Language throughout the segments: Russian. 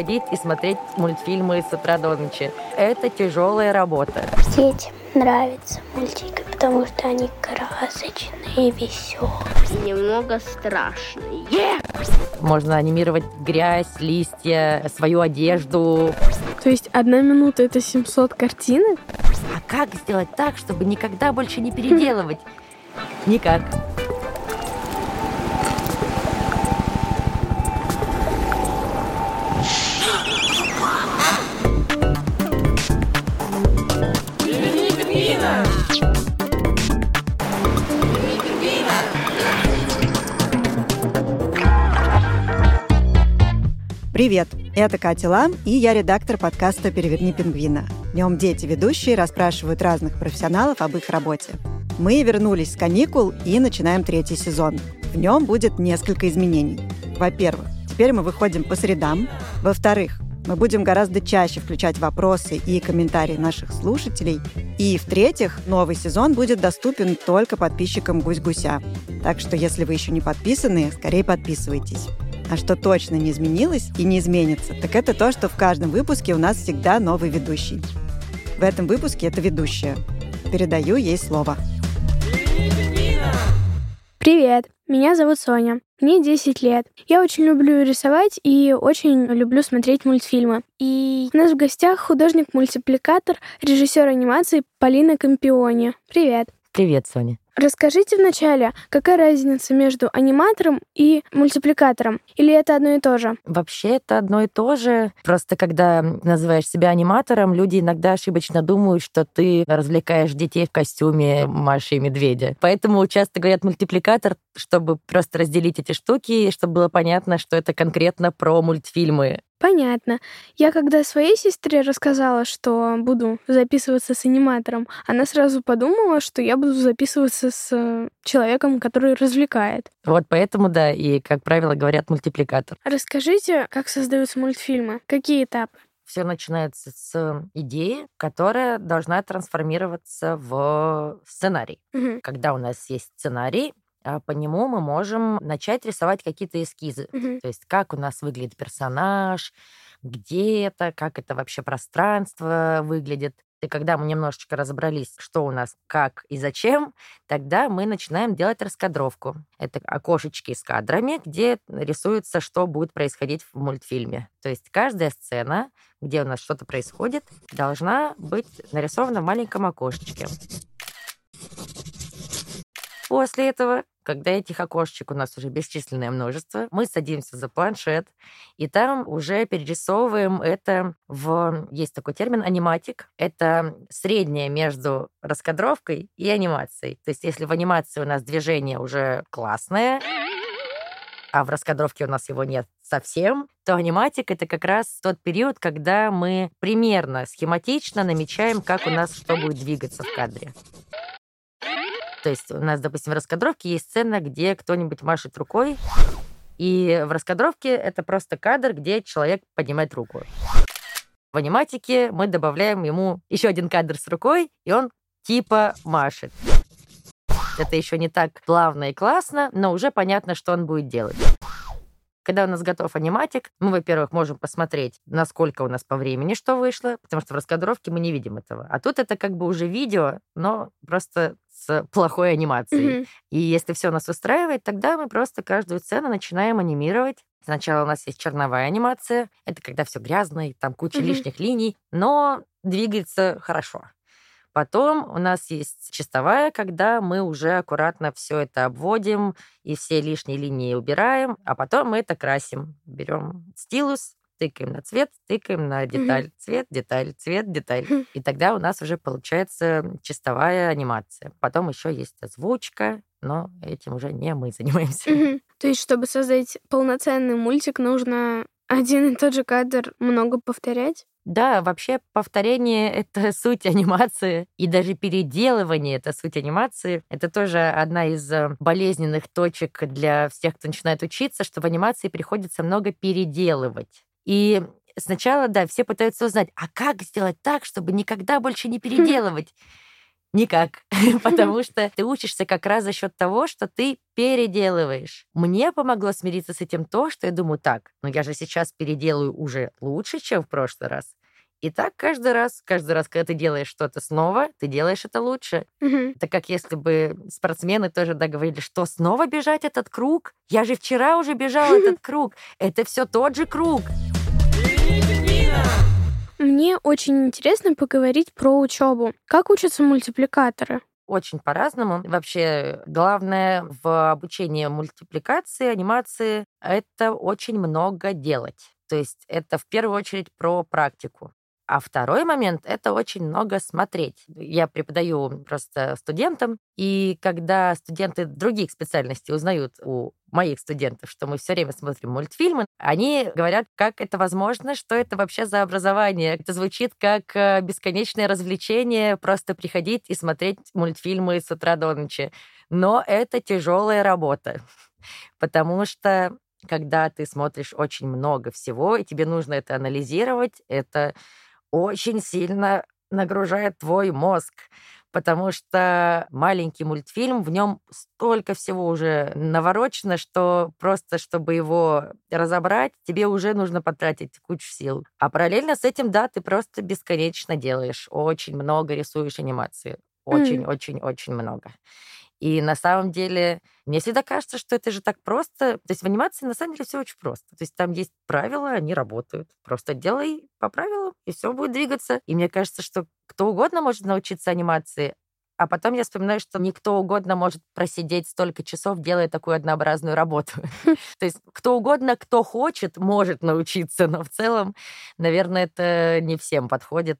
ходить и смотреть мультфильмы с утра до ночи. Это тяжелая работа. Детям нравятся мультики, потому что они красочные, веселые. Немного страшные. Можно анимировать грязь, листья, свою одежду. То есть одна минута это 700 картинок? А как сделать так, чтобы никогда больше не переделывать? Никак. Привет! Это Катя Лам, и я редактор подкаста «Переверни пингвина». В нем дети-ведущие расспрашивают разных профессионалов об их работе. Мы вернулись с каникул и начинаем третий сезон. В нем будет несколько изменений. Во-первых, теперь мы выходим по средам. Во-вторых, мы будем гораздо чаще включать вопросы и комментарии наших слушателей. И, в-третьих, новый сезон будет доступен только подписчикам «Гусь-гуся». Так что, если вы еще не подписаны, скорее подписывайтесь. А что точно не изменилось и не изменится, так это то, что в каждом выпуске у нас всегда новый ведущий. В этом выпуске это ведущая. Передаю ей слово. Привет, меня зовут Соня. Мне 10 лет. Я очень люблю рисовать и очень люблю смотреть мультфильмы. И у нас в гостях художник-мультипликатор, режиссер анимации Полина Компиони. Привет. Привет, Соня. Расскажите вначале, какая разница между аниматором и мультипликатором? Или это одно и то же? Вообще это одно и то же. Просто когда называешь себя аниматором, люди иногда ошибочно думают, что ты развлекаешь детей в костюме Маши и Медведя. Поэтому часто говорят мультипликатор, чтобы просто разделить эти штуки, чтобы было понятно, что это конкретно про мультфильмы. Понятно. Я когда своей сестре рассказала, что буду записываться с аниматором, она сразу подумала, что я буду записываться с э, человеком, который развлекает. Вот поэтому, да, и, как правило, говорят мультипликатор. Расскажите, как создаются мультфильмы? Какие этапы? Все начинается с идеи, которая должна трансформироваться в сценарий. Мгм. Когда у нас есть сценарий, по нему мы можем начать рисовать какие-то эскизы. Мгм. То есть как у нас выглядит персонаж, где это, как это вообще пространство выглядит. И когда мы немножечко разобрались, что у нас, как и зачем, тогда мы начинаем делать раскадровку. Это окошечки с кадрами, где рисуется, что будет происходить в мультфильме. То есть каждая сцена, где у нас что-то происходит, должна быть нарисована в маленьком окошечке. После этого, когда этих окошечек у нас уже бесчисленное множество, мы садимся за планшет, и там уже перерисовываем это в... Есть такой термин аниматик. Это среднее между раскадровкой и анимацией. То есть если в анимации у нас движение уже классное, а в раскадровке у нас его нет совсем, то аниматик — это как раз тот период, когда мы примерно схематично намечаем, как у нас что будет двигаться в кадре. То есть у нас, допустим, в раскадровке есть сцена, где кто-нибудь машет рукой, и в раскадровке это просто кадр, где человек поднимает руку. В аниматике мы добавляем ему еще один кадр с рукой, и он типа машет. Это еще не так плавно и классно, но уже понятно, что он будет делать. Когда у нас готов аниматик, мы, во-первых, можем посмотреть, насколько у нас по времени что вышло, потому что в раскадровке мы не видим этого. А тут это как бы уже видео, но просто с плохой анимацией. Мгм. И если все нас устраивает, тогда мы просто каждую сцену начинаем анимировать. Сначала у нас есть черновая анимация. Это когда все грязно, и там куча Мгм. лишних линий, но двигается хорошо. Потом у нас есть чистовая, когда мы уже аккуратно все это обводим и все лишние линии убираем, а потом мы это красим. Берем стилус, тыкаем на цвет, тыкаем на деталь, цвет, деталь, цвет, деталь. Мгм. И тогда у нас уже получается чистовая анимация. Потом еще есть озвучка, но этим уже не мы занимаемся. То есть, чтобы создать полноценный мультик, нужно один и тот же кадр много повторять? Да, вообще повторение — это суть анимации, и даже переделывание — это суть анимации. Это тоже одна из э, болезненных точек для всех, кто начинает учиться, что в анимации приходится много переделывать. И сначала, да, все пытаются узнать, а как сделать так, чтобы никогда больше не переделывать? Никак. Потому что ты учишься как раз за счет того, что ты переделываешь. Мне помогло смириться с этим то, что я думаю, так, ну я же сейчас переделаю уже лучше, чем в прошлый раз. И так каждый раз, каждый раз, когда ты делаешь что-то снова, ты делаешь это лучше. Мгм. Это как если бы спортсмены тоже да, говорили, что снова бежать этот круг? Я же вчера уже бежал этот круг. Это все тот же круг. Мне очень интересно поговорить про учебу. Как учатся мультипликаторы? Очень по-разному. Вообще, главное в обучении мультипликации, анимации, это очень много делать. То есть это в первую очередь про практику. А второй момент — это очень много смотреть. Я преподаю просто студентам, и когда студенты других специальностей узнают у моих студентов, что мы все время смотрим мультфильмы, они говорят, как это возможно, что это вообще за образование. Это звучит как э, бесконечное развлечение, просто приходить и смотреть мультфильмы с утра до ночи. Но это тяжелая работа, потому что когда ты смотришь очень много всего, и тебе нужно это анализировать, это очень сильно нагружает твой мозг, потому что маленький мультфильм, в нем столько всего уже наворочено, что просто, чтобы его разобрать, тебе уже нужно потратить кучу сил. А параллельно с этим, да, ты просто бесконечно делаешь, очень много рисуешь анимации. Очень-очень-очень много. И на самом деле, мне всегда кажется, что это же так просто. То есть в анимации на самом деле все очень просто. То есть там есть правила, они работают. Просто делай по правилам, и все будет двигаться. И мне кажется, что кто угодно может научиться анимации, а потом я вспоминаю, что никто угодно может просидеть столько часов, делая такую однообразную работу. То есть кто угодно, кто хочет, может научиться, но в целом, наверное, это не всем подходит.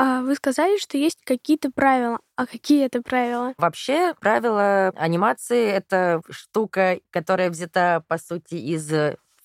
А вы сказали, что есть какие-то правила. А какие это правила? Вообще, правила анимации — это штука, которая взята, по сути, из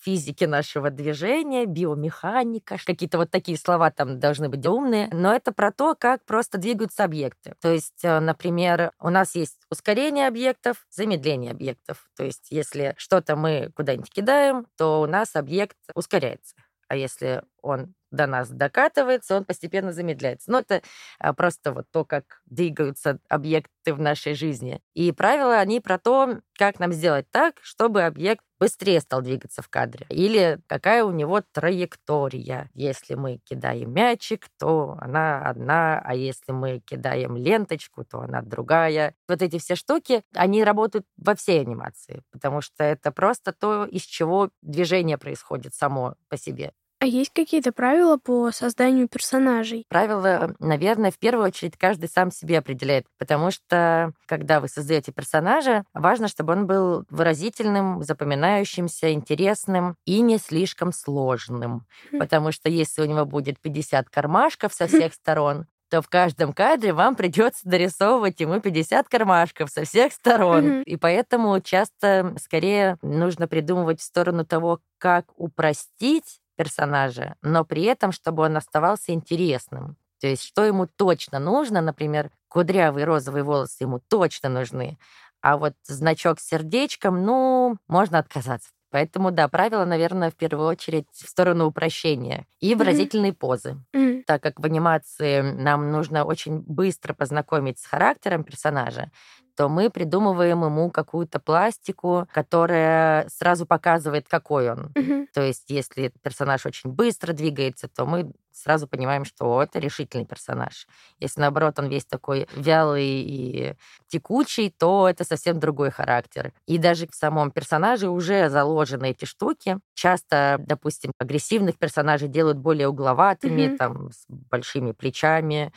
физики нашего движения, биомеханика, какие-то вот такие слова там должны быть умные, но это про то, как просто двигаются объекты. То есть, э, например, у нас есть ускорение объектов, замедление объектов. То есть, если что-то мы куда-нибудь кидаем, то у нас объект ускоряется. А если он до нас докатывается, он постепенно замедляется. Но это а, просто вот то, как двигаются объекты в нашей жизни. И правила, они про то, как нам сделать так, чтобы объект быстрее стал двигаться в кадре. Или какая у него траектория. Если мы кидаем мячик, то она одна, а если мы кидаем ленточку, то она другая. Вот эти все штуки, они работают во всей анимации, потому что это просто то, из чего движение происходит само по себе. А есть какие-то правила по созданию персонажей? Правила, наверное, в первую очередь каждый сам себе определяет, потому что когда вы создаете персонажа, важно, чтобы он был выразительным, запоминающимся, интересным и не слишком сложным. Хм. Потому что если у него будет 50 кармашков со всех сторон, то в каждом кадре вам придется дорисовывать ему 50 кармашков со всех сторон. Мгм. И поэтому часто скорее нужно придумывать в сторону того, как упростить персонажа, но при этом, чтобы он оставался интересным. То есть, что ему точно нужно, например, кудрявые розовые волосы ему точно нужны, а вот значок с сердечком, ну, можно отказаться. Поэтому, да, правило, наверное, в первую очередь в сторону упрощения и выразительные позы. М, Так как в анимации нам нужно очень быстро познакомить с характером персонажа, то мы придумываем ему какую-то пластику, которая сразу показывает, какой он. мгм. То есть, если персонаж очень быстро двигается, то мы сразу понимаем, что это решительный персонаж. Если, наоборот, он весь такой вялый и текучий, то это совсем другой характер. И даже в самом персонаже уже заложены эти штуки. Часто, допустим, агрессивных персонажей делают более угловатыми, Мгм. там, с большими плечами,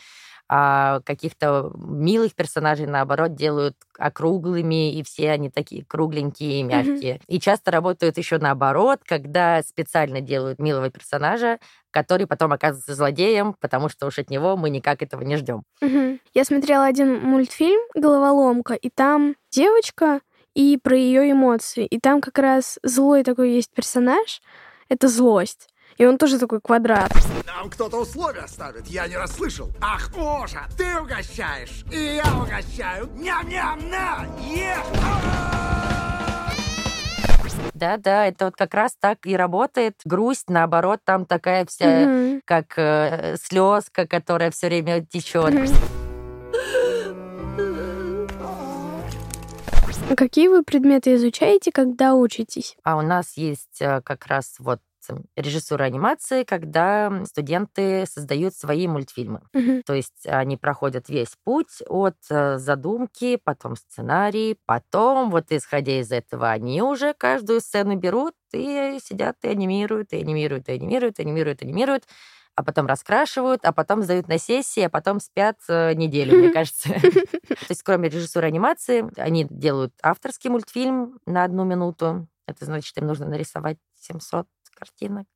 а каких-то милых персонажей, наоборот, делают округлыми, и все они такие кругленькие и мягкие. И часто работают еще наоборот, когда специально делают милого персонажа, который потом оказывается злодеем, потому что уж от него мы никак этого не ждем. Мгм. Я смотрела один мультфильм «Головоломка», и там девочка и про ее эмоции. И там как раз злой такой есть персонаж. Это злость. И он тоже такой квадрат. Нам кто-то условия ставит, я не расслышал. Ах, боже, ты угощаешь, и я угощаю. Ням-ням-на! Да-да, это вот как раз так и работает. Грусть, наоборот, там такая вся, Мгм. как слезка, которая все время течет. Мгм. Какие вы предметы изучаете, когда учитесь? А у нас есть э, как раз вот режиссура анимации, когда студенты создают свои мультфильмы. Мгм. То есть они проходят весь путь от э, задумки, потом сценарий, потом, вот исходя из этого, они уже каждую сцену берут и сидят и анимируют, и анимируют, и анимируют, и анимируют, анимируют, а потом раскрашивают, а потом сдают на сессии, а потом спят э, неделю, мне кажется. То есть кроме режиссуры анимации, они делают авторский мультфильм на одну минуту. Это значит, им нужно нарисовать 700 картинок.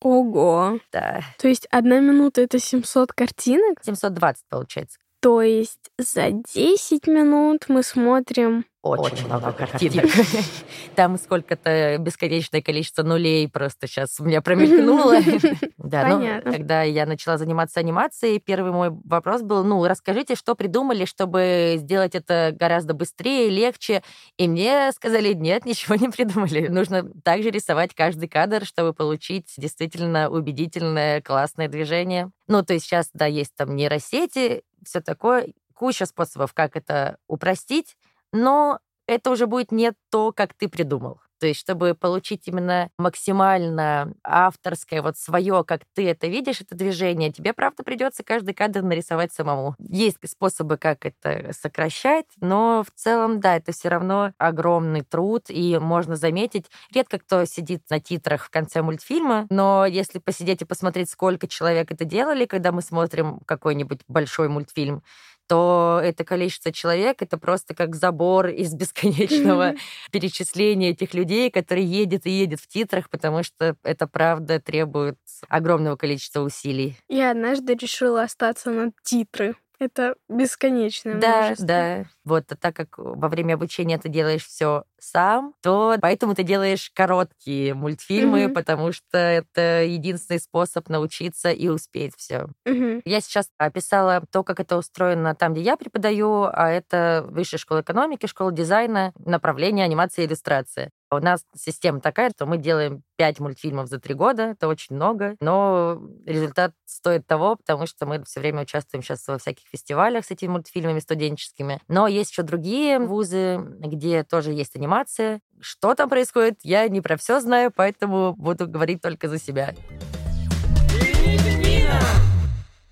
Ого. Да, То есть одна минута — это 700 картинок? 720 получается. То есть за 10 минут мы смотрим... Очень, много картинок. Там сколько-то бесконечное количество нулей просто сейчас у меня промелькнуло. Да, ну, Понятно. когда я начала заниматься анимацией, первый мой вопрос был, ну, расскажите, что придумали, чтобы сделать это гораздо быстрее, легче. И мне сказали, нет, ничего не придумали. Нужно также рисовать каждый кадр, чтобы получить действительно убедительное, классное движение. Ну, то есть сейчас, да, есть там нейросети, все такое, куча способов, как это упростить, но это уже будет не то, как ты придумал. То есть, чтобы получить именно максимально авторское, вот свое, как ты это видишь, это движение, тебе, правда, придется каждый кадр нарисовать самому. Есть способы, как это сокращать, но в целом, да, это все равно огромный труд, и можно заметить, редко кто сидит на титрах в конце мультфильма, но если посидеть и посмотреть, сколько человек это делали, когда мы смотрим какой-нибудь большой мультфильм, то это количество человек это просто как забор из бесконечного перечисления этих людей, которые едет и едет в титрах, потому что это правда требует огромного количества усилий. Я однажды решила остаться на титры. Это бесконечное Да, множество. да. Вот, а так как во время обучения ты делаешь все сам, то поэтому ты делаешь короткие мультфильмы, Мгм. потому что это единственный способ научиться и успеть все. Мгм. Я сейчас описала то, как это устроено там, где я преподаю, а это Высшая школа экономики, школа дизайна, направление анимация и иллюстрация. У нас система такая, что мы делаем 5 мультфильмов за три года, это очень много, но результат стоит того, потому что мы все время участвуем сейчас во всяких фестивалях с этими мультфильмами студенческими. Но есть еще другие вузы, где тоже есть анимация. Что там происходит, я не про все знаю, поэтому буду говорить только за себя.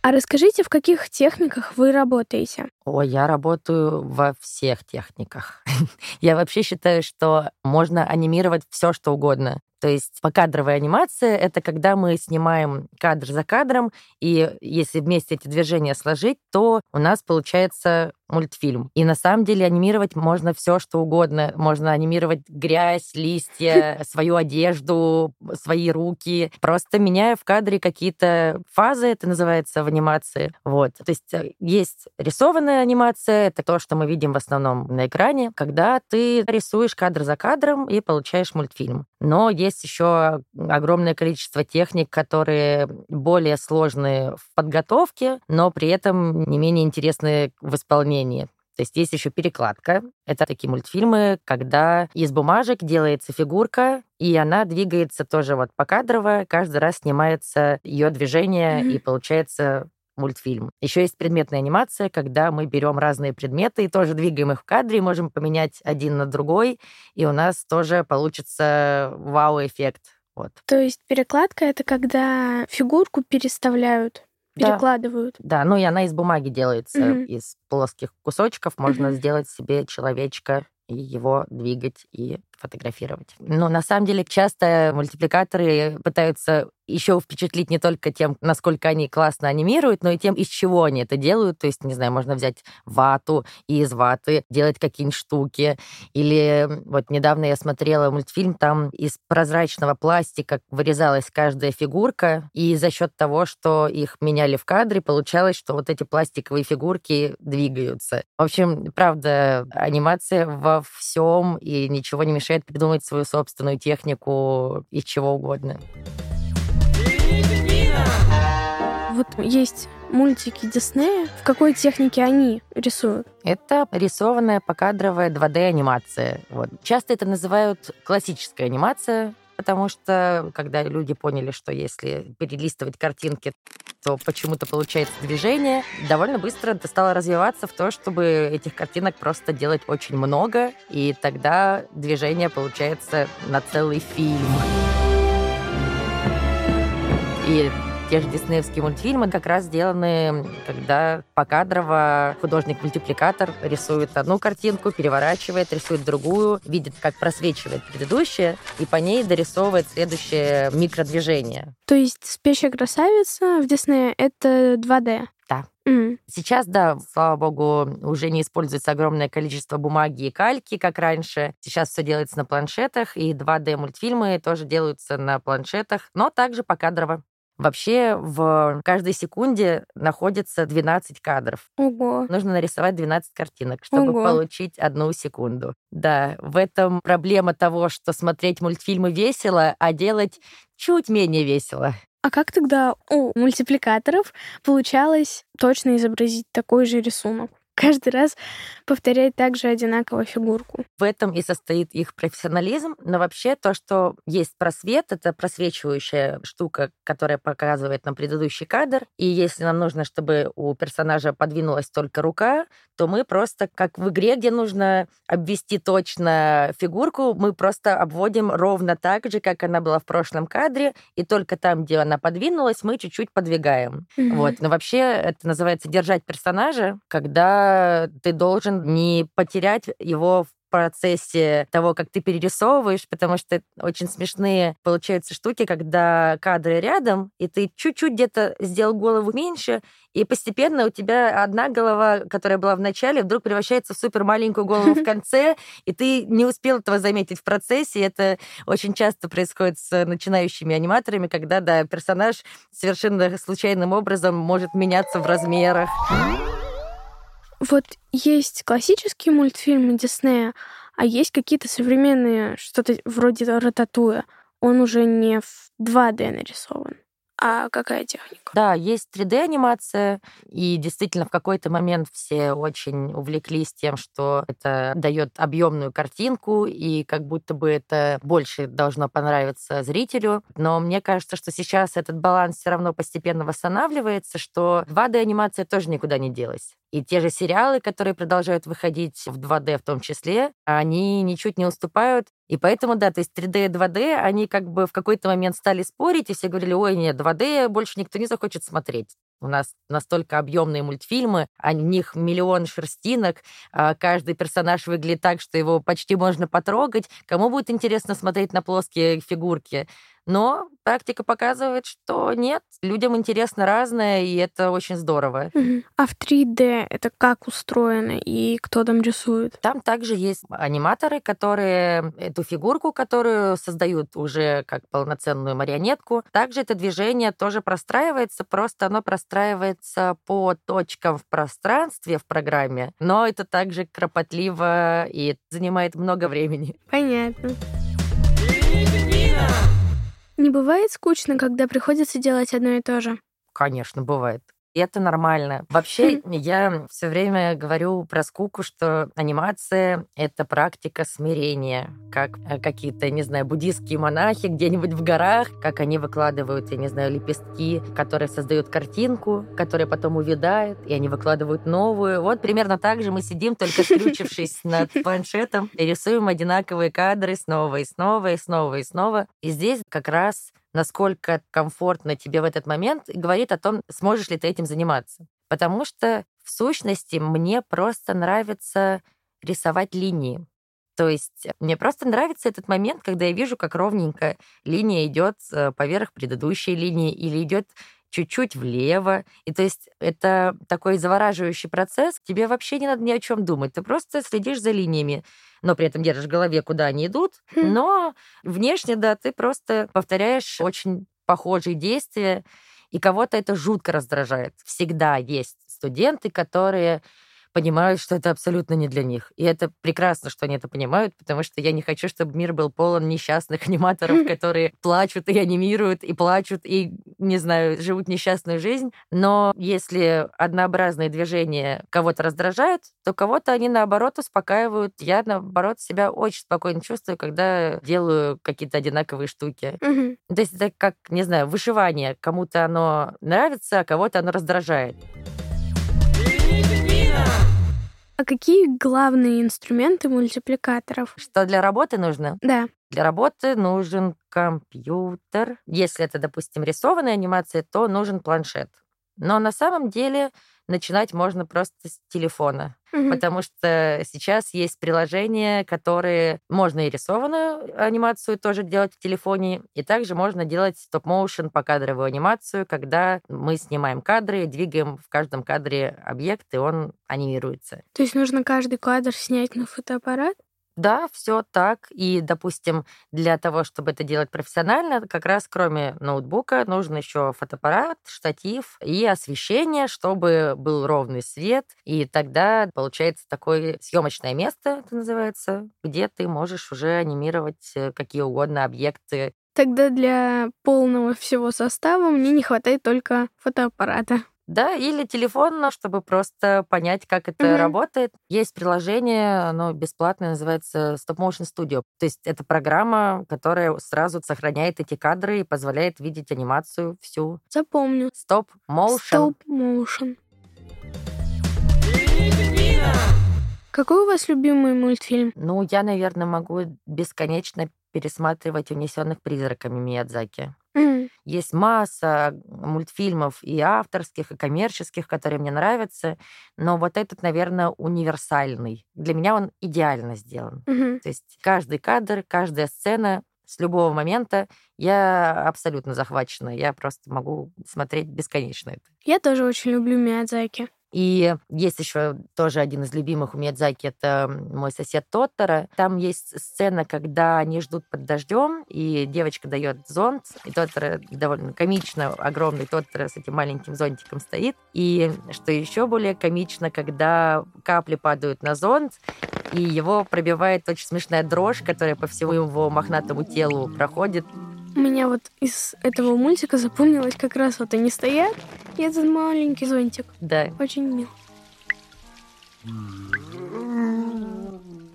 А расскажите, в каких техниках вы работаете? Ой, я работаю во всех техниках. я вообще считаю, что можно анимировать все, что угодно. То есть покадровая анимация — это когда мы снимаем кадр за кадром, и если вместе эти движения сложить, то у нас получается мультфильм. И на самом деле анимировать можно все, что угодно. Можно анимировать грязь, листья, свою одежду, свои руки. Просто меняя в кадре какие-то фазы, это называется в анимации. Вот. То есть э, есть рисованная анимация, это то, что мы видим в основном на экране, когда ты рисуешь кадр за кадром и получаешь мультфильм. Но есть еще огромное количество техник, которые более сложные в подготовке, но при этом не менее интересные в исполнении. То есть есть еще перекладка. Это такие мультфильмы, когда из бумажек делается фигурка, и она двигается тоже вот покадрово. Каждый раз снимается ее движение, Мгм. и получается мультфильм. Еще есть предметная анимация, когда мы берем разные предметы и тоже двигаем их в кадре, и можем поменять один на другой, и у нас тоже получится вау-эффект. Вот. То есть перекладка — это когда фигурку переставляют, Да. перекладывают. Да, ну и она из бумаги делается, Мгм. из плоских кусочков. Можно Мгм. сделать себе человечка и его двигать и фотографировать. Но на самом деле часто мультипликаторы пытаются еще впечатлить не только тем, насколько они классно анимируют, но и тем, из чего они это делают. То есть, не знаю, можно взять вату и из ваты делать какие-нибудь штуки. Или вот недавно я смотрела мультфильм, там из прозрачного пластика вырезалась каждая фигурка, и за счет того, что их меняли в кадре, получалось, что вот эти пластиковые фигурки двигаются. В общем, правда, анимация во всем, и ничего не мешает придумать свою собственную технику из чего угодно. Вот есть мультики Диснея. В какой технике они рисуют? Это рисованная покадровая 2D-анимация. Вот. Часто это называют классическая анимация, потому что когда люди поняли, что если перелистывать картинки что почему-то получается движение. Довольно быстро это стало развиваться в то, чтобы этих картинок просто делать очень много, и тогда движение получается на целый фильм. И те же диснеевские мультфильмы как раз сделаны, когда покадрово художник-мультипликатор рисует одну картинку, переворачивает, рисует другую, видит, как просвечивает предыдущее, и по ней дорисовывает следующее микродвижение. То есть «Спящая красавица» в Диснее — это 2D? Да. Мгм. Сейчас, да, слава богу, уже не используется огромное количество бумаги и кальки, как раньше. Сейчас все делается на планшетах, и 2D-мультфильмы тоже делаются на планшетах, но также покадрово. Вообще в каждой секунде находится 12 кадров. Ого. Нужно нарисовать 12 картинок, чтобы Ого. получить одну секунду. Да, в этом проблема того, что смотреть мультфильмы весело, а делать чуть менее весело. А как тогда у мультипликаторов получалось точно изобразить такой же рисунок? Каждый раз повторять также одинаково фигурку. В этом и состоит их профессионализм. Но вообще то, что есть просвет, это просвечивающая штука, которая показывает нам предыдущий кадр. И если нам нужно, чтобы у персонажа подвинулась только рука, то мы просто, как в игре, где нужно обвести точно фигурку, мы просто обводим ровно так же, как она была в прошлом кадре, и только там, где она подвинулась, мы чуть-чуть подвигаем. Мгм. Вот. Но вообще это называется держать персонажа, когда ты должен не потерять его в процессе того, как ты перерисовываешь, потому что очень смешные получаются штуки, когда кадры рядом, и ты чуть-чуть где-то сделал голову меньше, и постепенно у тебя одна голова, которая была в начале, вдруг превращается в супер маленькую голову в конце, и ты не успел этого заметить в процессе. Это очень часто происходит с начинающими аниматорами, когда, да, персонаж совершенно случайным образом может меняться в размерах. Вот есть классические мультфильмы Диснея, а есть какие-то современные, что-то вроде Рататуя. Он уже не в 2D нарисован. А какая техника? Да, есть 3D-анимация, и действительно в какой-то момент все очень увлеклись тем, что это дает объемную картинку, и как будто бы это больше должно понравиться зрителю. Но мне кажется, что сейчас этот баланс все равно постепенно восстанавливается, что 2D-анимация тоже никуда не делась. И те же сериалы, которые продолжают выходить в 2D в том числе, они ничуть не уступают. И поэтому, да, то есть 3D и 2D, они как бы в какой-то момент стали спорить, и все говорили, ой, нет, 2D больше никто не захочет смотреть. У нас настолько объемные мультфильмы, о них миллион шерстинок, а каждый персонаж выглядит так, что его почти можно потрогать. Кому будет интересно смотреть на плоские фигурки? Но практика показывает, что нет, людям интересно разное, и это очень здорово. А в 3D это как устроено и кто там рисует? Там также есть аниматоры, которые эту фигурку, которую создают уже как полноценную марионетку, также это движение тоже простраивается, просто оно простраивается по точкам в пространстве в программе, но это также кропотливо и занимает много времени. Понятно. Не бывает скучно, когда приходится делать одно и то же? Конечно, бывает. И это нормально. Вообще, я все время говорю про скуку, что анимация — это практика смирения. Как э, какие-то, не знаю, буддийские монахи где-нибудь в горах, как они выкладывают, я не знаю, лепестки, которые создают картинку, которая потом увядает, и они выкладывают новую. Вот примерно так же мы сидим, только скрючившись над планшетом, и рисуем одинаковые кадры снова и снова и снова и снова. И здесь как раз насколько комфортно тебе в этот момент, и говорит о том, сможешь ли ты этим заниматься. Потому что, в сущности, мне просто нравится рисовать линии. То есть мне просто нравится этот момент, когда я вижу, как ровненько линия идет э, поверх предыдущей линии или идет чуть-чуть влево. И то есть это такой завораживающий процесс. Тебе вообще не надо ни о чем думать. Ты просто следишь за линиями, но при этом держишь в голове, куда они идут. Хм. Но внешне, да, ты просто повторяешь очень похожие действия, и кого-то это жутко раздражает. Всегда есть студенты, которые понимают, что это абсолютно не для них. И это прекрасно, что они это понимают, потому что я не хочу, чтобы мир был полон несчастных аниматоров, которые плачут и анимируют, и плачут, и, не знаю, живут несчастную жизнь. Но если однообразные движения кого-то раздражают, то кого-то они, наоборот, успокаивают. Я, наоборот, себя очень спокойно чувствую, когда делаю какие-то одинаковые штуки. То есть это как, не знаю, вышивание. Кому-то оно нравится, а кого-то оно раздражает. А какие главные инструменты мультипликаторов? Что для работы нужно? Да. Для работы нужен компьютер. Если это, допустим, рисованная анимация, то нужен планшет. Но на самом деле начинать можно просто с телефона, Мгм. потому что сейчас есть приложения, которые можно и рисованную анимацию тоже делать в телефоне, и также можно делать стоп-моушен покадровую анимацию, когда мы снимаем кадры, двигаем в каждом кадре объект, и он анимируется. То есть нужно каждый кадр снять на фотоаппарат? Да, все так. И, допустим, для того, чтобы это делать профессионально, как раз кроме ноутбука нужен еще фотоаппарат, штатив и освещение, чтобы был ровный свет. И тогда получается такое съемочное место, это называется, где ты можешь уже анимировать э, какие угодно объекты. Тогда для полного всего состава мне не хватает только фотоаппарата. Да, или телефон, чтобы просто понять, как это Мгм. работает. Есть приложение, оно бесплатное, называется Stop Motion Studio. То есть это программа, которая сразу сохраняет эти кадры и позволяет видеть анимацию всю. Запомню. Stop Motion. Стоп motion. Какой у вас любимый мультфильм? Ну, я, наверное, могу бесконечно пересматривать «Унесенных призраками» Миядзаки. М, Есть масса мультфильмов и авторских, и коммерческих, которые мне нравятся, но вот этот, наверное, универсальный. Для меня он идеально сделан. мгм. То есть каждый кадр, каждая сцена с любого момента я абсолютно захвачена. Я просто могу смотреть бесконечно это. Я тоже очень люблю Миядзаки. И есть еще тоже один из любимых у Миядзаки, это мой сосед Тоттера. Там есть сцена, когда они ждут под дождем, и девочка дает зонт, и Тоттера довольно комично, огромный Тоттера с этим маленьким зонтиком стоит. И что еще более комично, когда капли падают на зонт, и его пробивает очень смешная дрожь, которая по всему его мохнатому телу проходит. У меня вот из этого мультика запомнилось как раз вот они стоят, и этот маленький зонтик. Да, Очень мил.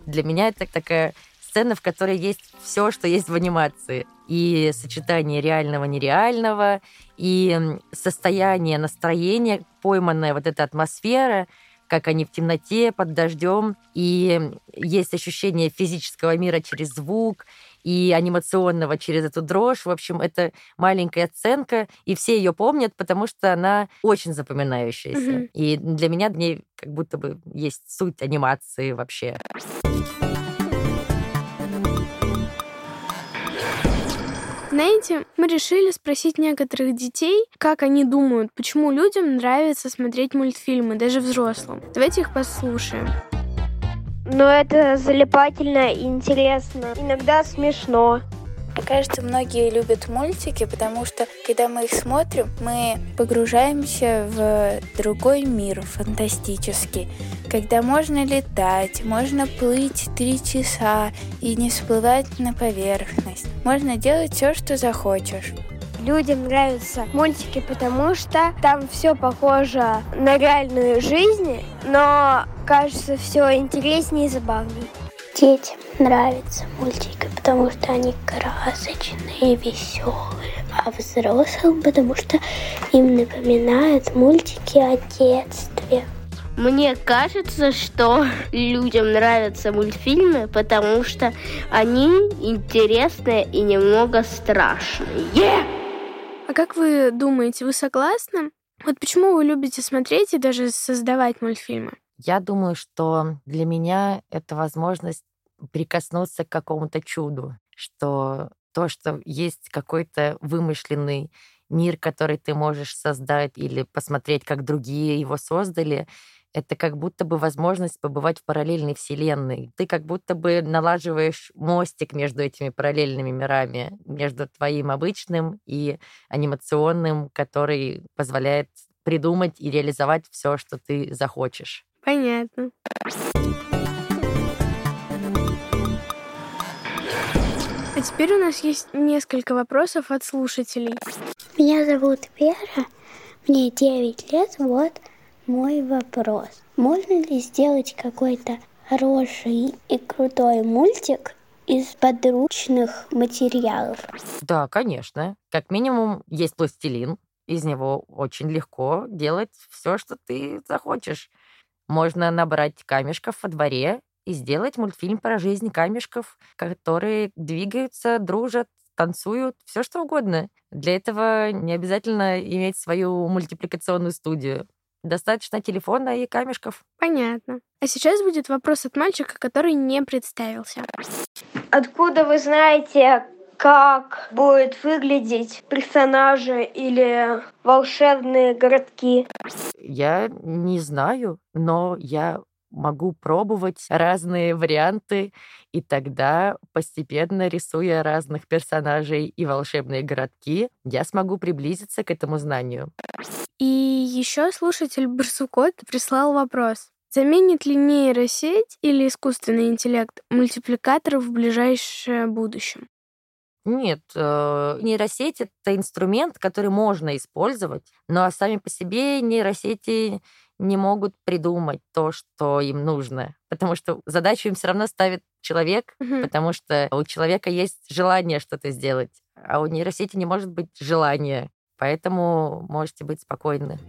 Для меня это такая сцена, в которой есть все, что есть в анимации. И сочетание реального, нереального, и состояние, настроение, пойманная вот эта атмосфера, как они в темноте, под дождем, и есть ощущение физического мира через звук, и анимационного через эту дрожь. В общем, это маленькая оценка, и все ее помнят, потому что она очень запоминающаяся. Мгм. И для меня в ней как будто бы есть суть анимации вообще. Знаете, мы решили спросить некоторых детей, как они думают, почему людям нравится смотреть мультфильмы, даже взрослым. Давайте их послушаем. Но это залипательно и интересно. Иногда смешно. Мне кажется, многие любят мультики, потому что, когда мы их смотрим, мы погружаемся в другой мир фантастический, когда можно летать, можно плыть три часа и не всплывать на поверхность. Можно делать все, что захочешь. Людям нравятся мультики, потому что там все похоже на реальную жизнь, но кажется все интереснее и забавнее. Детям нравятся мультики, потому что они красочные, веселые, а взрослым, потому что им напоминают мультики о детстве. Мне кажется, что людям нравятся мультфильмы, потому что они интересные и немного страшные. А как вы думаете, вы согласны? Вот почему вы любите смотреть и даже создавать мультфильмы? Я думаю, что для меня это возможность прикоснуться к какому-то чуду, что то, что есть какой-то вымышленный мир, который ты можешь создать или посмотреть, как другие его создали, это как будто бы возможность побывать в параллельной вселенной. Ты как будто бы налаживаешь мостик между этими параллельными мирами, между твоим обычным и анимационным, который позволяет придумать и реализовать все, что ты захочешь. Понятно. А теперь у нас есть несколько вопросов от слушателей. Меня зовут Вера, мне 9 лет, вот мой вопрос. Можно ли сделать какой-то хороший и крутой мультик из подручных материалов? Да, конечно. Как минимум есть пластилин. Из него очень легко делать все, что ты захочешь. Можно набрать камешков во дворе и сделать мультфильм про жизнь камешков, которые двигаются, дружат, танцуют, все что угодно. Для этого не обязательно иметь свою мультипликационную студию. Достаточно телефона и камешков. Понятно. А сейчас будет вопрос от мальчика, который не представился. Откуда вы знаете, как будут выглядеть персонажи или волшебные городки? Я не знаю, но я могу пробовать разные варианты, и тогда, постепенно рисуя разных персонажей и волшебные городки, я смогу приблизиться к этому знанию. И еще слушатель Барсукот прислал вопрос. Заменит ли нейросеть или искусственный интеллект мультипликатор в ближайшее будущем? Нет, э, нейросеть это инструмент, который можно использовать, но сами по себе нейросети не могут придумать то, что им нужно, потому что задачу им все равно ставит человек, Мгм. потому что у человека есть желание что-то сделать, а у нейросети не может быть желания, поэтому можете быть спокойны.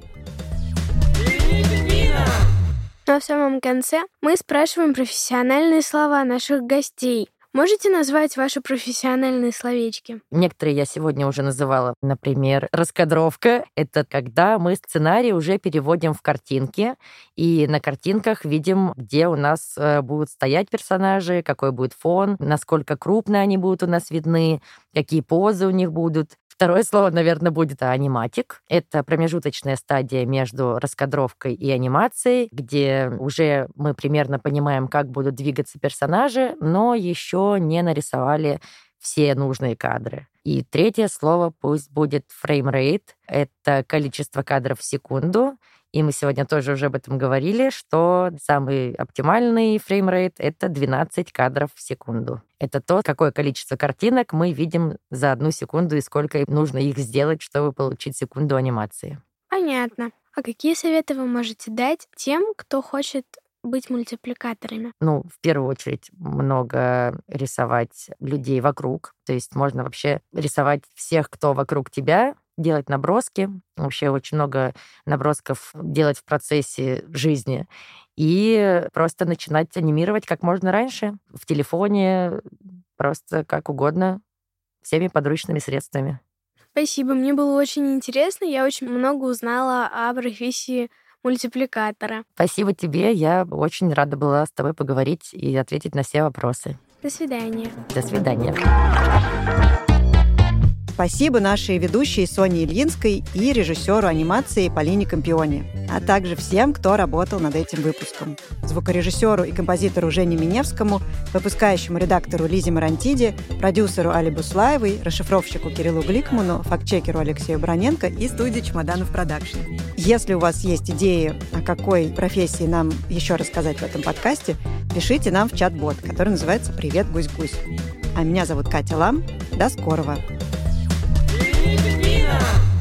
Ну а в самом конце мы спрашиваем профессиональные слова наших гостей. Можете назвать ваши профессиональные словечки? Некоторые я сегодня уже называла. Например, раскадровка — это когда мы сценарий уже переводим в картинки, и на картинках видим, где у нас э, будут стоять персонажи, какой будет фон, насколько крупно они будут у нас видны, какие позы у них будут. Второе слово, наверное, будет аниматик. Это промежуточная стадия между раскадровкой и анимацией, где уже мы примерно понимаем, как будут двигаться персонажи, но еще не нарисовали все нужные кадры. И третье слово пусть будет frame rate. Это количество кадров в секунду. И мы сегодня тоже уже об этом говорили, что самый оптимальный frame rate — это 12 кадров в секунду. Это то, какое количество картинок мы видим за одну секунду и сколько нужно их сделать, чтобы получить секунду анимации. Понятно. А какие советы вы можете дать тем, кто хочет быть мультипликаторами? Ну, в первую очередь, много рисовать людей вокруг. То есть можно вообще рисовать всех, кто вокруг тебя, делать наброски. Вообще очень много набросков делать в процессе жизни. И просто начинать анимировать как можно раньше. В телефоне, просто как угодно, всеми подручными средствами. Спасибо, мне было очень интересно. Я очень много узнала о профессии мультипликатора. Спасибо тебе. Я очень рада была с тобой поговорить и ответить на все вопросы. До свидания. До свидания. Спасибо нашей ведущей Соне Ильинской и режиссеру анимации Полине Компионе, а также всем, кто работал над этим выпуском. Звукорежиссеру и композитору Жене Миневскому, выпускающему редактору Лизе Марантиде, продюсеру Али Буслаевой, расшифровщику Кириллу Гликману, фактчекеру Алексею Броненко и студии Чемоданов Продакшн. Если у вас есть идеи, о какой профессии нам еще рассказать в этом подкасте, пишите нам в чат-бот, который называется «Привет, гусь-гусь». А меня зовут Катя Лам. До скорого! Divina.